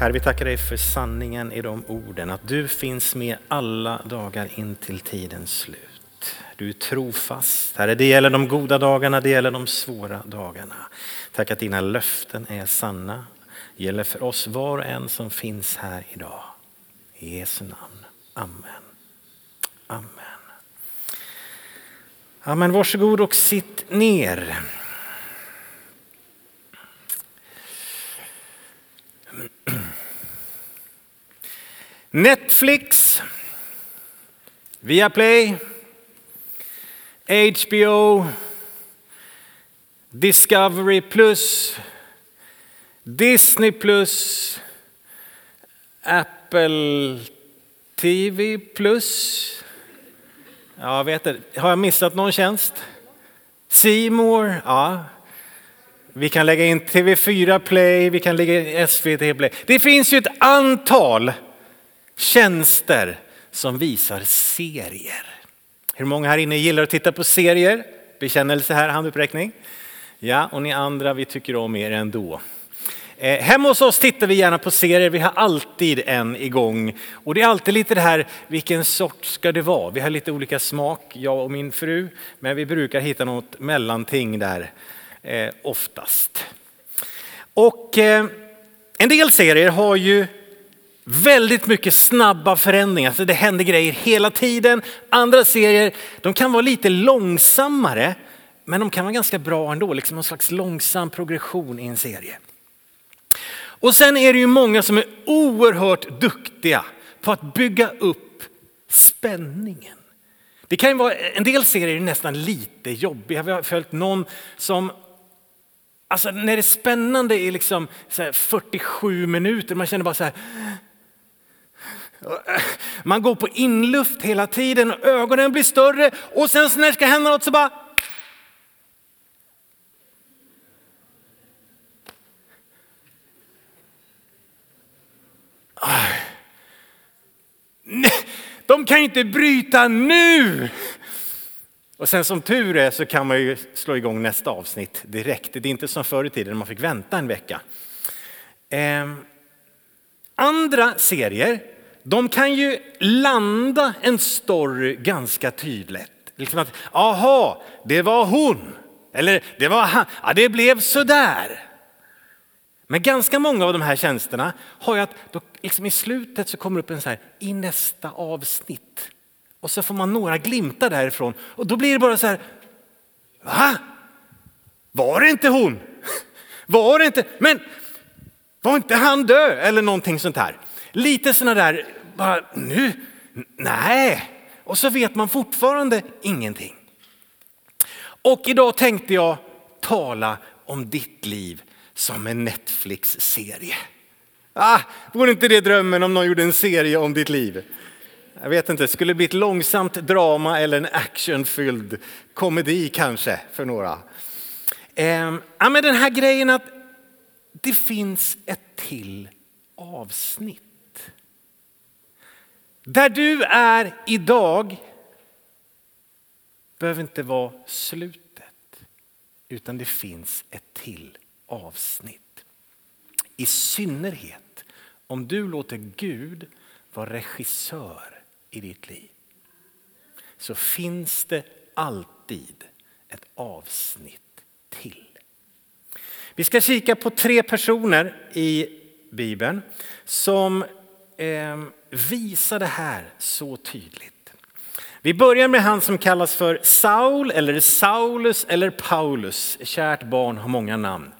Herre, vi tackar dig för sanningen i de orden, att du finns med alla dagar in till tidens slut. Du är trofast. Herre, det gäller de goda dagarna, det gäller de svåra dagarna. Tack att dina löften är sanna. Det gäller för oss var och en som finns här idag. I Jesu namn. Amen. Amen. Amen. Varsågod och sitt ner. Netflix, Viaplay, HBO, Discovery Plus, Disney Plus, Apple TV Plus. Jag vet inte, har jag missat någon tjänst? Seymour, ja. Vi kan lägga in TV4 Play, vi kan lägga in SVT Play. Det finns ju ett antal tjänster som visar serier. Hur många här inne gillar att titta på serier? Bekännelse här, handuppräckning. Ja, och ni andra, vi tycker om er ändå. Eh, hemma hos oss tittar vi gärna på serier, vi har alltid en igång. Och det är alltid lite det här, vilken sort ska det vara? Vi har lite olika smak, jag och min fru, men vi brukar hitta något mellanting där eh, oftast. Och eh, en del serier har ju väldigt mycket snabba förändringar, så det händer grejer hela tiden. Andra serier, de kan vara lite långsammare, men de kan vara ganska bra ändå, liksom någon slags långsam progression i en serie. Och sen är det ju många som är oerhört duktiga på att bygga upp spänningen. Det kan ju vara, en del serier är nästan lite jobbiga. Vi har följt någon som, alltså när det är spännande i liksom 47 minuter, man känner bara så här, man går på inluft hela tiden och ögonen blir större och sen när det ska hända något så bara De kan ju inte bryta nu! Och sen som tur är så kan man ju slå igång nästa avsnitt direkt. Det är inte som förr i tiden man fick vänta en vecka. Eh, andra serier, de kan ju landa en story ganska tydligt. Liksom att, aha, det var hon. Eller det var han. Ja, det blev sådär. Men ganska många av de här tjänsterna har ju att då, liksom i slutet så kommer det upp en så här i nästa avsnitt. Och så får man några glimtar därifrån och då blir det bara så här. Va? Var det inte hon? Var det inte? Men var inte han död? Eller någonting sånt här. Lite sådana där, bara nu? Nej. Och så vet man fortfarande ingenting. Och idag tänkte jag tala om ditt liv som en Netflix-serie. Ah, vore inte det drömmen om någon gjorde en serie om ditt liv? Jag vet inte, skulle det bli ett långsamt drama eller en actionfylld komedi kanske för några? Eh, ja, men den här grejen att det finns ett till avsnitt. Där du är idag behöver inte vara slutet, utan det finns ett till avsnitt. I synnerhet om du låter Gud vara regissör i ditt liv. Så finns det alltid ett avsnitt till. Vi ska kika på tre personer i Bibeln som eh, visar det här så tydligt. Vi börjar med han som kallas för Saul eller Saulus eller Paulus. Kärt barn har många namn.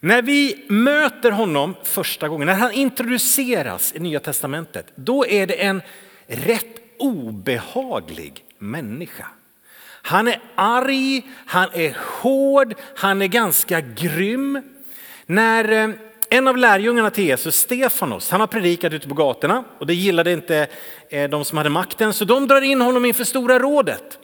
När vi möter honom första gången, när han introduceras i Nya Testamentet, då är det en rätt obehaglig människa. Han är arg, han är hård, han är ganska grym. När eh, en av lärjungarna till Jesus, Stefanos, han har predikat ute på gatorna och det gillade inte eh, de som hade makten så de drar in honom inför Stora rådet.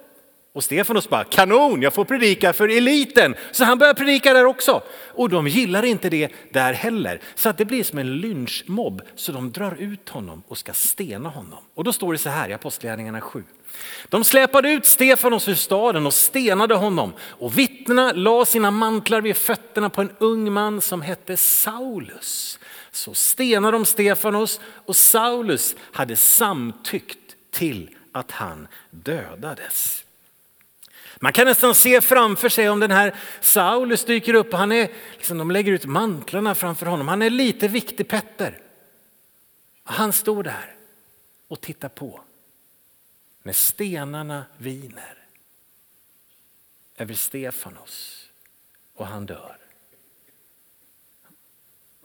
Och Stefanos bara, kanon, jag får predika för eliten. Så han börjar predika där också. Och de gillar inte det där heller. Så att det blir som en lynchmobb. Så de drar ut honom och ska stena honom. Och då står det så här i Apostlagärningarna 7. De släpade ut Stefanos ur staden och stenade honom. Och vittnena la sina mantlar vid fötterna på en ung man som hette Saulus. Så stenade de Stefanos och Saulus hade samtyckt till att han dödades. Man kan nästan se framför sig om den här Saulus dyker upp och han är, liksom, de lägger ut mantlarna framför honom. Han är lite viktig Petter. Han står där och tittar på när stenarna viner över Stefanos och han dör.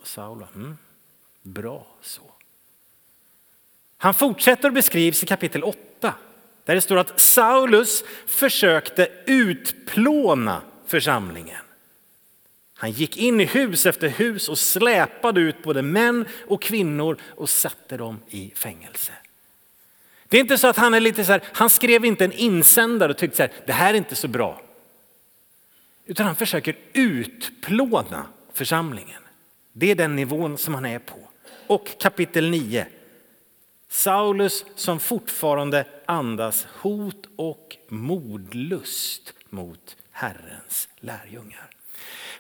Och Saul, mm, bra så. Han fortsätter och beskrivs i kapitel 8 där det står att Saulus försökte utplåna församlingen. Han gick in i hus efter hus och släpade ut både män och kvinnor och satte dem i fängelse. Det är inte så att han är lite så här, han skrev inte en insändare och tyckte så här, det här är inte så bra. Utan han försöker utplåna församlingen. Det är den nivån som han är på. Och kapitel 9. Saulus som fortfarande andas hot och mordlust mot Herrens lärjungar.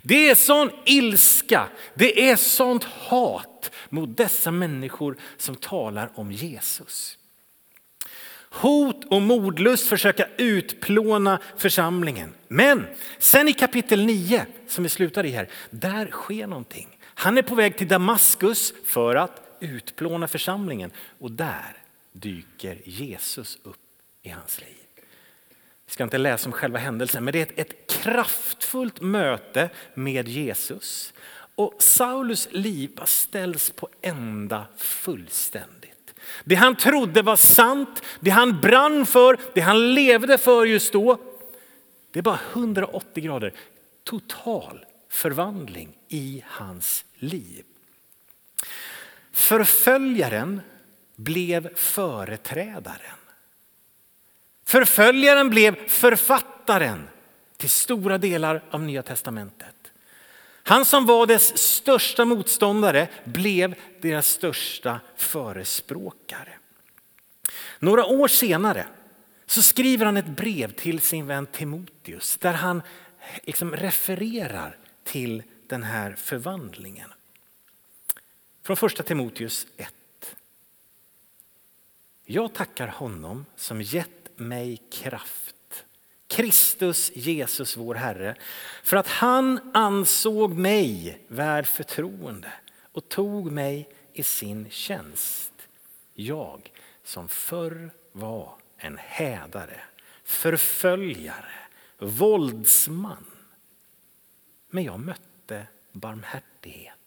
Det är sån ilska, det är sånt hat mot dessa människor som talar om Jesus. Hot och mordlust försöka utplåna församlingen. Men sen i kapitel 9 som vi slutar i här, där sker någonting. Han är på väg till Damaskus för att utplåna församlingen och där dyker Jesus upp i hans liv. Vi ska inte läsa om själva händelsen, men det är ett, ett kraftfullt möte med Jesus. Och Saulus liv ställs på ända fullständigt. Det han trodde var sant, det han brann för, det han levde för just då. Det är bara 180 grader total förvandling i hans liv. Förföljaren blev företrädaren. Förföljaren blev författaren till stora delar av Nya testamentet. Han som var dess största motståndare blev deras största förespråkare. Några år senare så skriver han ett brev till sin vän Timoteus där han liksom refererar till den här förvandlingen. Från första Timoteus 1. Jag tackar honom som gett mig kraft Kristus Jesus vår Herre, för att han ansåg mig värd förtroende och tog mig i sin tjänst. Jag som förr var en hädare, förföljare, våldsman. Men jag mötte barmhärtighet.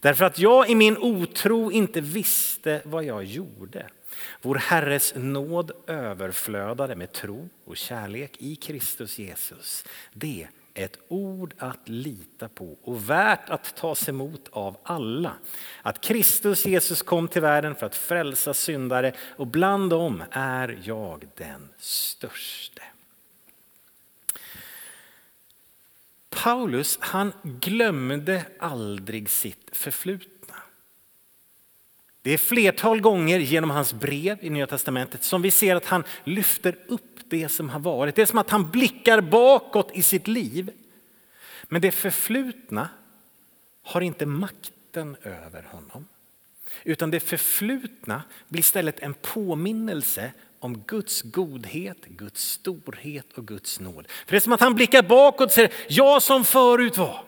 Därför att jag i min otro inte visste vad jag gjorde. Vår Herres nåd överflödade med tro och kärlek i Kristus Jesus. Det är ett ord att lita på och värt att tas emot av alla. Att Kristus Jesus kom till världen för att frälsa syndare och bland dem är jag den störste. Paulus han glömde aldrig sitt förflutna. Det är flertal gånger genom hans brev i Nya Testamentet som vi ser att han lyfter upp det som har varit. Det är som att han blickar bakåt i sitt liv. Men det förflutna har inte makten över honom. Utan det förflutna blir istället en påminnelse om Guds godhet, Guds storhet och Guds nåd. För det är som att han blickar bakåt och säger, jag som förut var.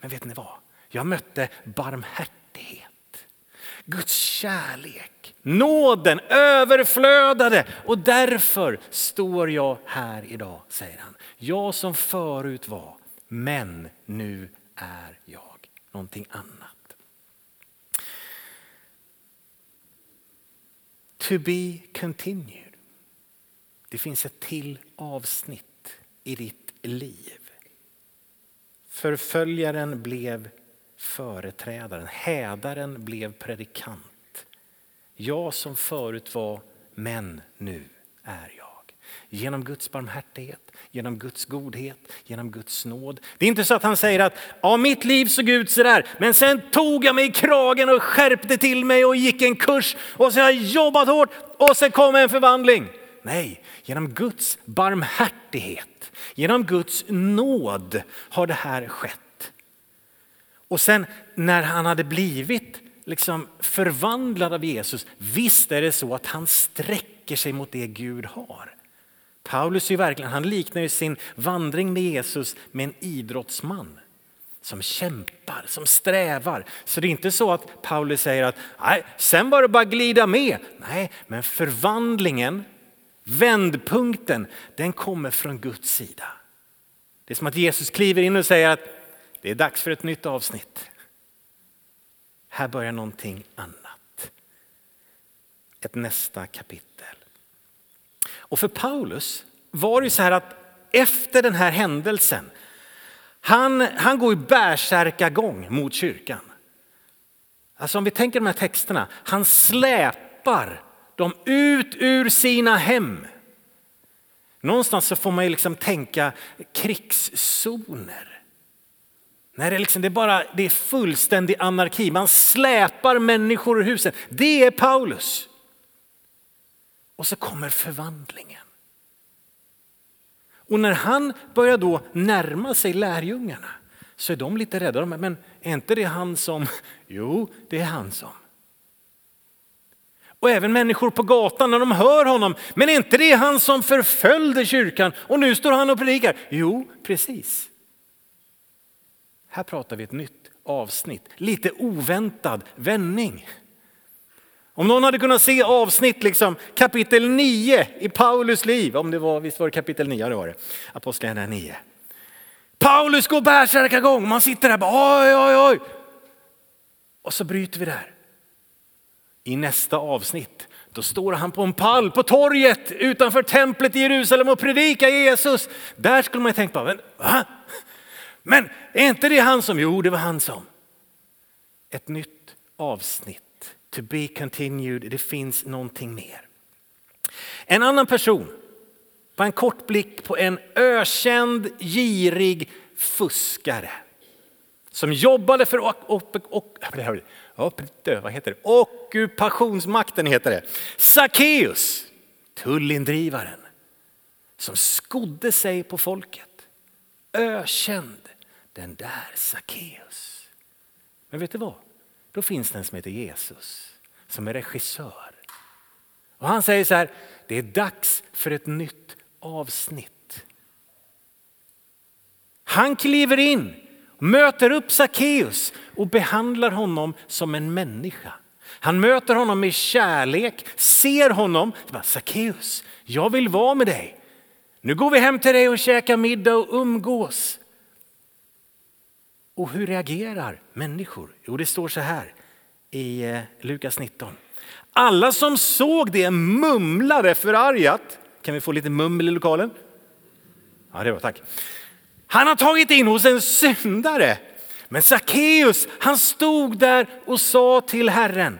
Men vet ni vad? Jag mötte barmhärtighet. Guds kärlek, nåden överflödade och därför står jag här idag, säger han. Jag som förut var, men nu är jag någonting annat. To be continued. Det finns ett till avsnitt i ditt liv. Förföljaren blev företrädaren, hädaren blev predikant. Jag som förut var, men nu är jag. Genom Guds barmhärtighet, genom Guds godhet, genom Guds nåd. Det är inte så att han säger att ja, mitt liv såg ut så där, men sen tog jag mig i kragen och skärpte till mig och gick en kurs och så har jag jobbat hårt och sen kom en förvandling. Nej, genom Guds barmhärtighet, genom Guds nåd har det här skett. Och sen när han hade blivit liksom förvandlad av Jesus, visst är det så att han sträcker sig mot det Gud har. Paulus är verkligen, han liknar ju sin vandring med Jesus med en idrottsman som kämpar, som strävar. Så det är inte så att Paulus säger att nej, sen var det bara glida med. Nej, men förvandlingen, vändpunkten, den kommer från Guds sida. Det är som att Jesus kliver in och säger att det är dags för ett nytt avsnitt. Här börjar någonting annat. Ett nästa kapitel. Och för Paulus var det så här att efter den här händelsen, han, han går i bärsärkagång mot kyrkan. Alltså om vi tänker de här texterna, han släpar dem ut ur sina hem. Någonstans så får man ju liksom tänka krigszoner. Nej, det är, liksom, det är bara det är fullständig anarki. Man släpar människor ur husen. Det är Paulus. Och så kommer förvandlingen. Och när han börjar då närma sig lärjungarna så är de lite rädda. Men är inte det han som? Jo, det är han som. Och även människor på gatan när de hör honom. Men är inte det han som förföljde kyrkan och nu står han och predikar? Jo, precis. Här pratar vi ett nytt avsnitt, lite oväntad vändning. Om någon hade kunnat se avsnitt, liksom, kapitel 9 i Paulus liv, om det var, visst var det kapitel 9, det var det, Apostlagärningarna 9. Paulus går bärsärkagång, man sitter där bara oj, oj, oj. Och så bryter vi där. I nästa avsnitt, då står han på en pall på torget utanför templet i Jerusalem och predikar Jesus. Där skulle man tänka, men, va? men är inte det han som, jo det var han som. Ett nytt avsnitt To be continued, det finns någonting mer. En annan person, på en kort blick på en ökänd, girig fuskare. Som jobbade för vad heter det? ockupationsmakten. Heter det. Sackeus, tullindrivaren. Som skodde sig på folket. Ökänd, den där Sackeus. Men vet du vad? Då finns det en som heter Jesus som är regissör. Och han säger så här, det är dags för ett nytt avsnitt. Han kliver in, möter upp Sackeus och behandlar honom som en människa. Han möter honom med kärlek, ser honom. Sackeus, jag vill vara med dig. Nu går vi hem till dig och käkar middag och umgås. Och hur reagerar människor? Jo, det står så här i eh, Lukas 19. Alla som såg det mumlade förargat. Kan vi få lite mummel i lokalen? Ja, det var tack. Han har tagit in hos en syndare. Men Sackeus, han stod där och sa till Herren,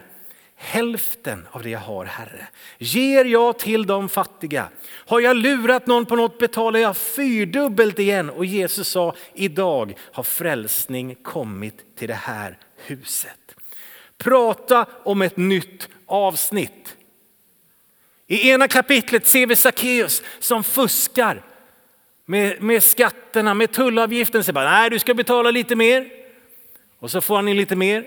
hälften av det jag har, Herre, ger jag till de fattiga. Har jag lurat någon på något betalar jag fyrdubbelt igen. Och Jesus sa, idag har frälsning kommit till det här huset. Prata om ett nytt avsnitt. I ena kapitlet ser vi Sackeus som fuskar med, med skatterna, med tullavgiften. Så bara, nej, du ska betala lite mer. Och så får han in lite mer.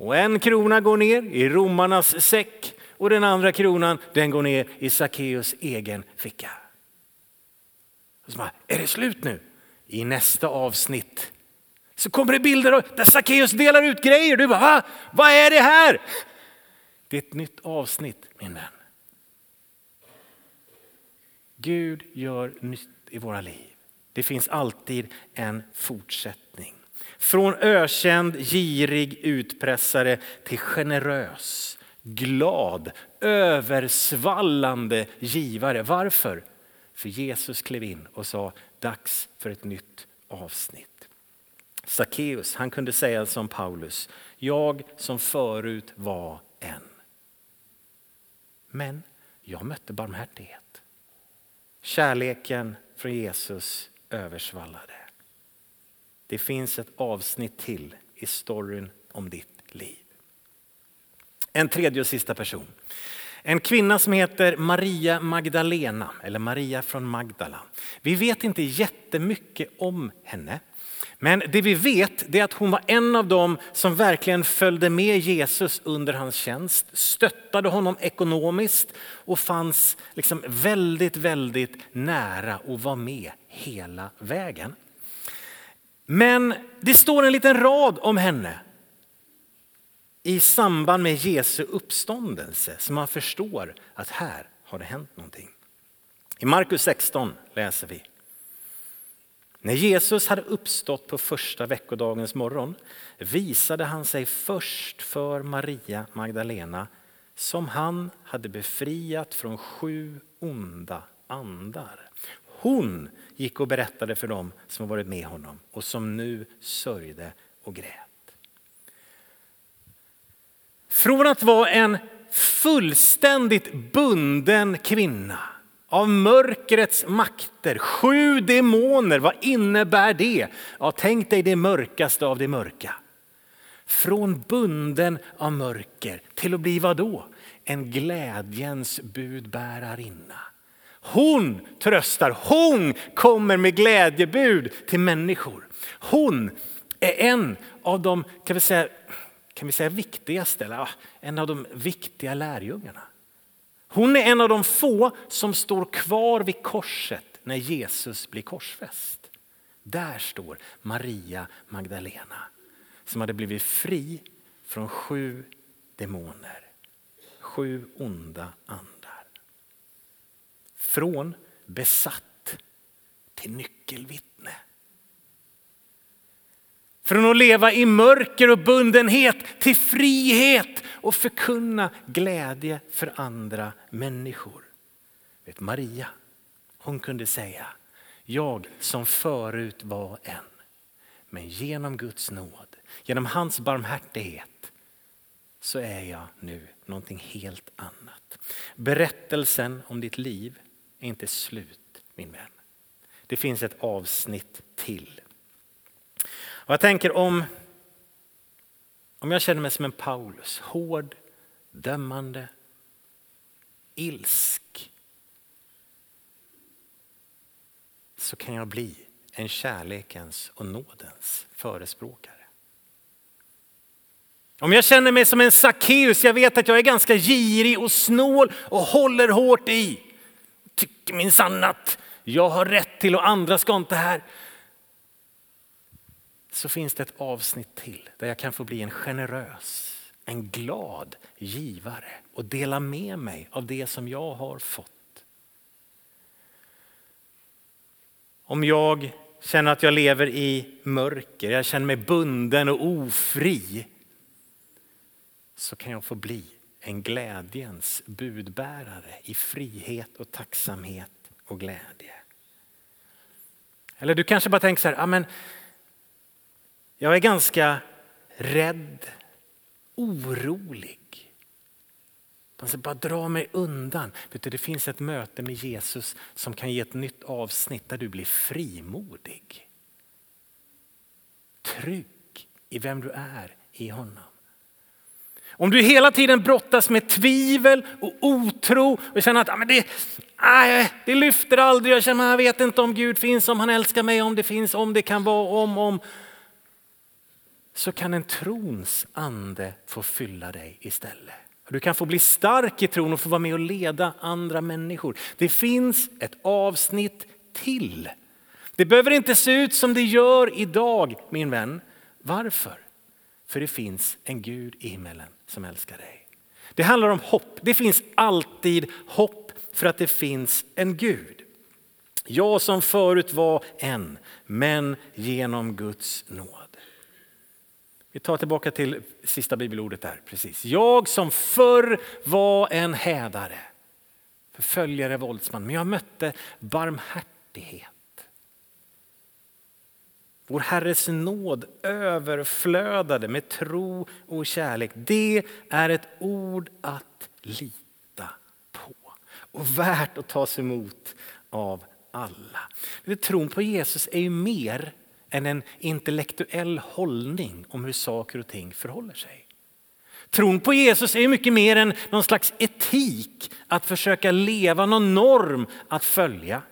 Och en krona går ner i romarnas säck och den andra kronan den går ner i Sackeus egen ficka. Och så bara, är det slut nu? I nästa avsnitt så kommer det bilder där Sackeus delar ut grejer. Du bara, Va? vad är det här? Det är ett nytt avsnitt min vän. Gud gör nytt i våra liv. Det finns alltid en fortsättning. Från ökänd, girig utpressare till generös, glad, översvallande givare. Varför? För Jesus klev in och sa dags för ett nytt avsnitt. Sackeus, han kunde säga som Paulus, jag som förut var en. Men jag mötte barmhärtighet. Kärleken från Jesus översvallade. Det finns ett avsnitt till i storyn om ditt liv. En tredje och sista person. En kvinna som heter Maria Magdalena, eller Maria från Magdala. Vi vet inte jättemycket om henne. Men det vi vet är att hon var en av dem som verkligen följde med Jesus under hans tjänst, stöttade honom ekonomiskt och fanns liksom väldigt, väldigt nära och var med hela vägen. Men det står en liten rad om henne i samband med Jesu uppståndelse så man förstår att här har det hänt någonting. I Markus 16 läser vi. När Jesus hade uppstått på första veckodagens morgon visade han sig först för Maria Magdalena som han hade befriat från sju onda andar. Hon gick och berättade för dem som varit med honom och som nu sörjde och grät. Från att vara en fullständigt bunden kvinna av mörkrets makter, sju demoner, vad innebär det? Ja, tänk dig det mörkaste av det mörka. Från bunden av mörker till att bli vad då? En glädjens budbärarinna. Hon tröstar, hon kommer med glädjebud till människor. Hon är en av de kan vi säga, kan vi säga viktigaste, eller ah, en av de viktiga lärjungarna. Hon är en av de få som står kvar vid korset när Jesus blir korsfäst. Där står Maria Magdalena som hade blivit fri från sju demoner, sju onda andar. Från besatt till nyckelvittne. Från att leva i mörker och bundenhet till frihet och förkunna glädje för andra människor. Vet Maria, hon kunde säga, jag som förut var en, men genom Guds nåd, genom hans barmhärtighet så är jag nu någonting helt annat. Berättelsen om ditt liv är inte slut min vän. Det finns ett avsnitt till. Och jag tänker om, om jag känner mig som en Paulus, hård, dömande, ilsk. Så kan jag bli en kärlekens och nådens förespråkare. Om jag känner mig som en Sackeus, jag vet att jag är ganska girig och snål och håller hårt i. Tycker minsann att jag har rätt till och andra ska inte här så finns det ett avsnitt till där jag kan få bli en generös, en glad givare och dela med mig av det som jag har fått. Om jag känner att jag lever i mörker, jag känner mig bunden och ofri så kan jag få bli en glädjens budbärare i frihet och tacksamhet och glädje. Eller du kanske bara tänker så här, men jag är ganska rädd, orolig. Man ska bara dra mig undan. Vet du, det finns ett möte med Jesus som kan ge ett nytt avsnitt där du blir frimodig. Trygg i vem du är i honom. Om du hela tiden brottas med tvivel och otro och känner att ah, men det, ah, det lyfter aldrig, jag känner ah, jag vet inte om Gud finns, om han älskar mig, om det finns, om det kan vara, om, om så kan en trons ande få fylla dig istället. Du kan få bli stark i tron och få vara med och leda andra människor. Det finns ett avsnitt till. Det behöver inte se ut som det gör idag min vän. Varför? För det finns en Gud i himmelen som älskar dig. Det handlar om hopp. Det finns alltid hopp för att det finns en Gud. Jag som förut var en, men genom Guds nåd. Vi tar tillbaka till sista bibelordet där. Precis. Jag som förr var en hädare, förföljare, våldsman, men jag mötte barmhärtighet. Vår Herres nåd överflödade med tro och kärlek. Det är ett ord att lita på och värt att tas emot av alla. Tron på Jesus är ju mer än en intellektuell hållning om hur saker och ting förhåller sig. Tron på Jesus är mycket mer än någon slags etik att försöka leva, någon norm att följa.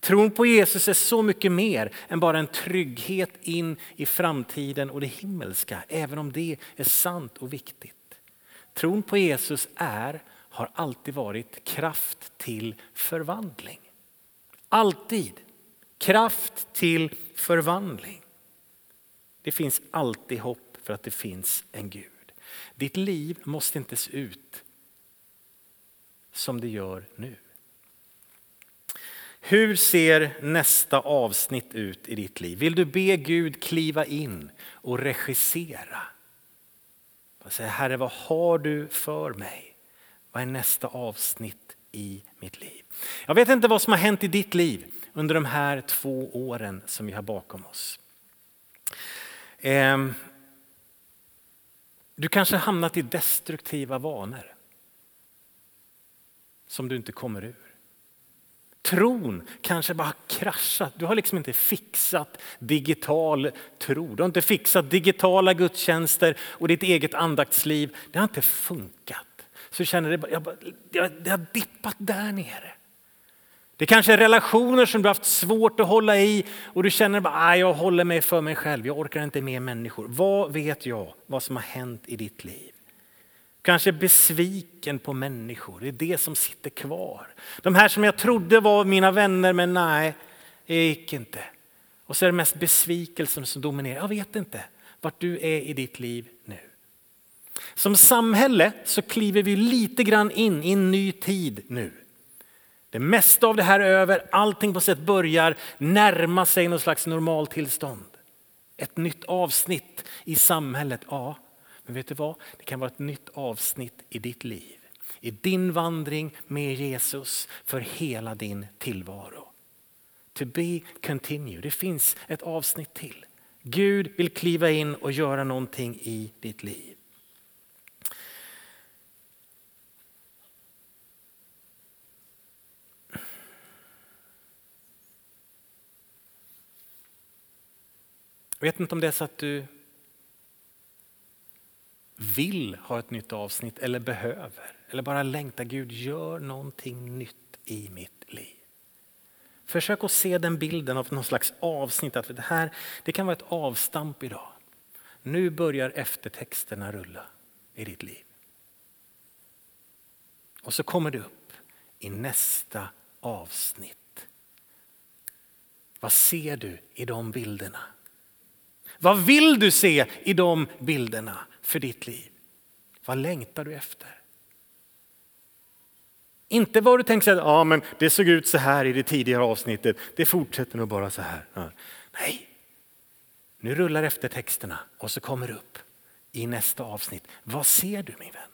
Tron på Jesus är så mycket mer än bara en trygghet in i framtiden och det himmelska, även om det är sant och viktigt. Tron på Jesus är, har alltid varit kraft till förvandling. Alltid kraft till förvandling. Det finns alltid hopp för att det finns en Gud. Ditt liv måste inte se ut som det gör nu. Hur ser nästa avsnitt ut i ditt liv? Vill du be Gud kliva in och regissera? Säga, Herre, vad har du för mig? Vad är nästa avsnitt i mitt liv? Jag vet inte vad som har hänt i ditt liv under de här två åren som vi har bakom oss. Ehm, du kanske har hamnat i destruktiva vanor som du inte kommer ur. Tron kanske bara har kraschat. Du har liksom inte fixat digital tro. Du har inte fixat digitala gudstjänster och ditt eget andaktsliv. Det har inte funkat. Så du känner det, jag, det har dippat där nere. Det kanske är relationer som du har haft svårt att hålla i och du känner att jag håller mig för mig själv, jag orkar inte med människor. Vad vet jag vad som har hänt i ditt liv? Kanske besviken på människor, det är det som sitter kvar. De här som jag trodde var mina vänner men nej, det gick inte. Och så är det mest besvikelsen som dominerar. Jag vet inte vart du är i ditt liv nu. Som samhälle så kliver vi lite grann in i en ny tid nu. Det mesta av det här är över, allting på sätt börjar närma sig något slags normaltillstånd. Ett nytt avsnitt i samhället, ja. Men vet du vad? Det kan vara ett nytt avsnitt i ditt liv. I din vandring med Jesus för hela din tillvaro. To be continue. Det finns ett avsnitt till. Gud vill kliva in och göra någonting i ditt liv. Jag vet inte om det är så att du vill ha ett nytt avsnitt eller behöver eller bara längtar. Gud, gör någonting nytt i mitt liv. Försök att se den bilden av någon slags avsnitt. Att det, här, det kan vara ett avstamp idag. Nu börjar eftertexterna rulla i ditt liv. Och så kommer det upp i nästa avsnitt. Vad ser du i de bilderna? Vad vill du se i de bilderna för ditt liv? Vad längtar du efter? Inte vad du tänker säga, ja, men det såg ut så här i det tidigare avsnittet, det fortsätter nog bara så här. Ja. Nej, nu rullar eftertexterna och så kommer det upp i nästa avsnitt. Vad ser du min vän?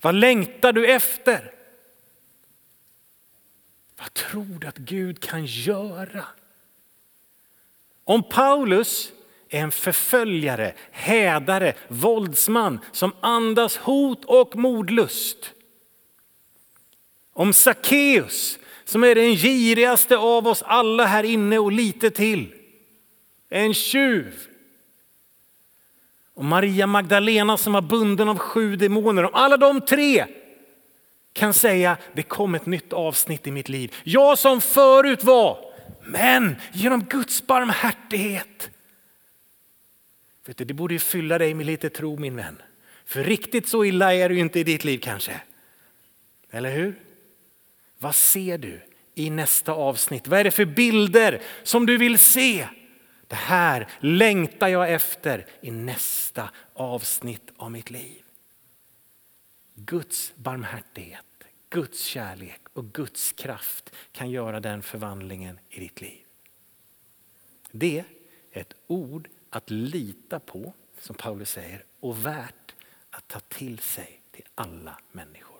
Vad längtar du efter? Vad tror du att Gud kan göra? Om Paulus är en förföljare, hädare, våldsman som andas hot och mordlust. Om Sackeus som är den girigaste av oss alla här inne och lite till. En tjuv. Och Maria Magdalena som var bunden av sju demoner. Om alla de tre kan säga det kom ett nytt avsnitt i mitt liv. Jag som förut var, men genom Guds barmhärtighet Vet du, det borde ju fylla dig med lite tro min vän. För riktigt så illa är det inte i ditt liv kanske. Eller hur? Vad ser du i nästa avsnitt? Vad är det för bilder som du vill se? Det här längtar jag efter i nästa avsnitt av mitt liv. Guds barmhärtighet, Guds kärlek och Guds kraft kan göra den förvandlingen i ditt liv. Det är ett ord att lita på, som Paulus säger, och värt att ta till sig till alla människor.